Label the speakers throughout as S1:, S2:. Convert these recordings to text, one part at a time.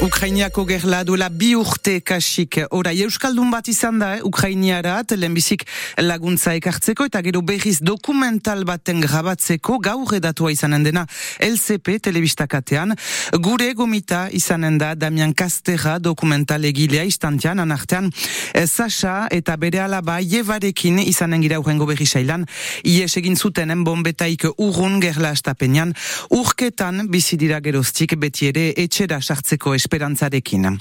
S1: Ukrainiako gerla duela bi urte kasik orai Euskaldun bat izan da, eh? Ukrainiarat lehenbizik laguntza ekartzeko eta gero berriz dokumental baten grabatzeko gaur edatua izanen dena LCP telebistakatean. Gure gomita izanen da Damian Kastera dokumental egilea istantean, anartean eh, Sasha eta bere alaba jevarekin izanen gira urrengo berri sailan. Ies egin zutenen bombetaik urrun gerla astapenean, urketan bizidira geroztik beti ere etxera sartzeko esperantzarekin.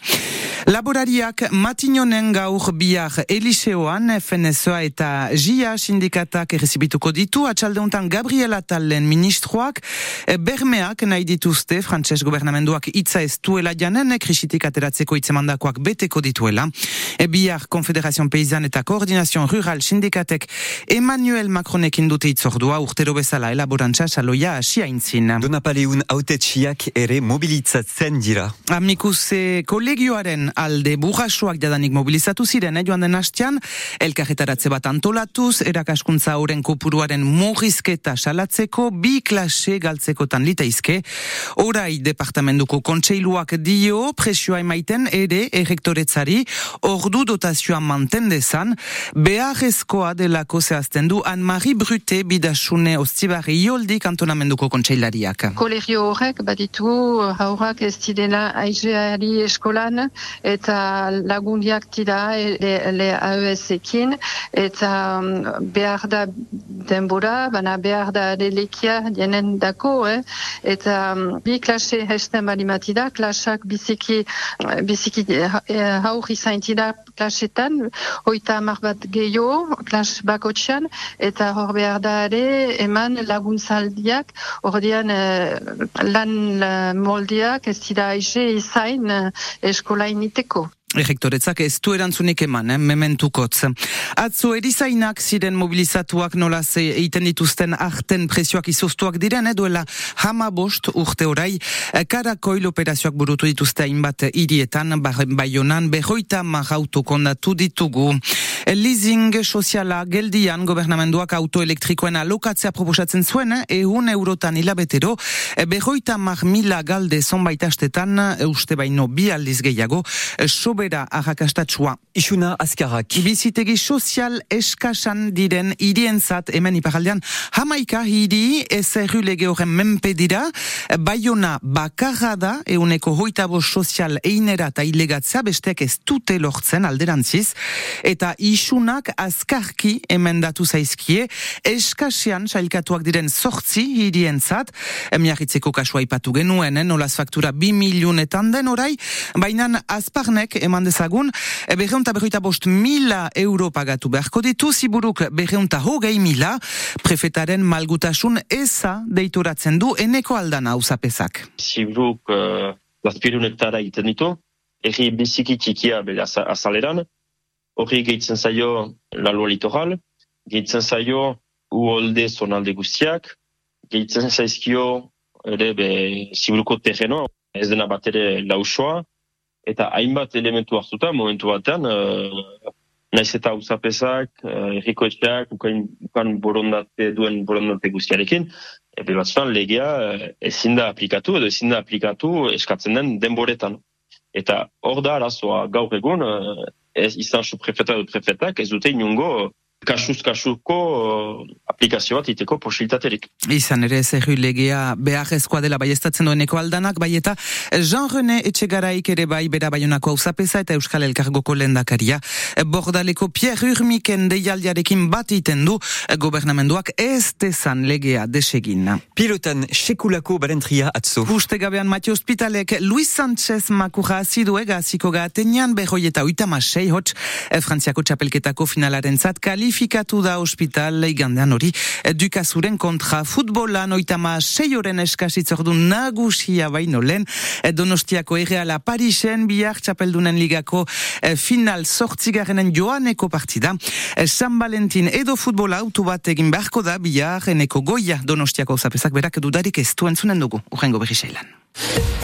S1: Laborariak matinonen gaur biar Eliseoan, FNSOA eta JIA sindikatak errezibituko ditu, atxaldeuntan Gabriela Tallen ministroak, e, bermeak nahi dituzte, frantses gobernamenduak itza ez duela janen, krisitik ateratzeko itzemandakoak beteko dituela. E, biar Konfederazion Peizan eta Koordinazion Rural sindikatek Emmanuel Macronekin dute itzordua, urtero bezala elaborantza saloia asia intzin.
S2: Donapaleun autetxiak ere mobilitzatzen dira.
S1: Amikuse kolegioaren alde burrasoak jadanik mobilizatu ziren, eh, joan den hastean, elkarretaratze bat antolatuz, erakaskuntza horren kopuruaren murrizketa salatzeko, bi klase galtzekotan litaizke, orai departamentuko kontseiluak dio, presioa emaiten ere errektoretzari, ordu dotazioa manten dezan, beharrezkoa delako zehazten du, Anne-Marie Brute bidasune ostibarri ioldi kantonamenduko kontseilariak.
S3: Kolegio horrek baditu haurak ez didela aizeari eskolan eta lagundiak tira le, le AES-ekin eta um, behar da denbora, baina behar da delekia dienen dako, eh? eta um, bi klase hesten balimatida, klasak biziki, biziki eh, haur izan klasetan, hoita amar bat gehiago, klas bakotxan, eta hor behar da ere eman laguntzaldiak, hor dian eh, lan eh, moldiak ez dira aize izain eh, eskolainiteko.
S1: Errektoretzak ez du erantzunik eman, eh, mementukotz. Atzo erizainak ziren mobilizatuak nola ze eiten dituzten arten presioak izoztuak diren, eh, duela hama bost urte orai, eh, karakoil operazioak burutu dituzte hainbat irietan, baionan, behoita marautu kondatu ditugu. Leasing soziala geldian gobernamenduak autoelektrikoen alokatzea proposatzen zuen, egun eurotan hilabetero, behoita mar mila galde zonbait astetan, uste baino bi aldiz gehiago, sobera arrakastatsua.
S2: Isuna azkarrak.
S1: Bizitegi sozial eskasan diren irienzat, hemen iparaldean, hamaika hiri ez errulege horren menpe dira, baiona bakarra da, euneko hoitabo sozial einera eta ilegatzea, besteak ez dute lortzen alderantziz, eta isunak azkarki emendatu zaizkie, eskasean sailkatuak diren sortzi hirientzat, miarritzeko kasua ipatu genuen, eh, nolaz faktura bi milionetan den orai, baina azparnek eman dezagun, e, berreunta berreunta bost mila euro pagatu beharko ditu, ziburuk berreunta hogei mila, prefetaren malgutasun eza deituratzen du eneko aldana uzapezak.
S4: Ziburuk uh, lazpirunetara egiten ditu, erri biziki txikia bere azaleran, horri gehitzen zaio lalua litoral, gehitzen zaio uolde zonalde guztiak, gehitzen zaizkio ere be ziburuko terreno, ez dena bat ere lausoa, eta hainbat elementu hartuta momentu batean, uh, naiz eta usapesak, uh, erriko etxeak, ukain, ukan borondate duen borondate guztiarekin, epe batzutan legea uh, ezin da aplikatu, edo ezin da aplikatu eskatzen den denboretan. Eta hor da arazoa gaur egun, izan su prefeta edo prefetak, ez dute inungo kasuz kasuko uh, aplikazio bat iteko posibilitaterik.
S1: Izan ere zerru legea beharrezkoa dela baiestatzen dueneko aldanak, bai eta Jean-René Etxegaraik ere bai bera baionako hausapesa eta Euskal Elkargoko lendakaria. Bordaleko Pierre Urmiken deialdiarekin bat iten du gobernamenduak ez dezan legea desegin.
S2: Pilotan sekulako balentria atzo.
S1: Uste gabean Matio Hospitalek Luis Sanchez makura azidu ega ziko gatenean behoi eta uitama sei hotx Frantziako txapelketako finalaren zat kalifikatu da hospital igandean hori. Dukazuren kontra futbolan oitama seioren eskasitzordu nagusia baino lehen. Donostiako erreala Parisen bihar txapeldunen ligako final sortzigarrenen joaneko partida. San Valentin edo futbol autu bat egin beharko da bihar eneko goia. Donostiako zapezak berak dudarik ez duen zunen dugu. Urrengo berri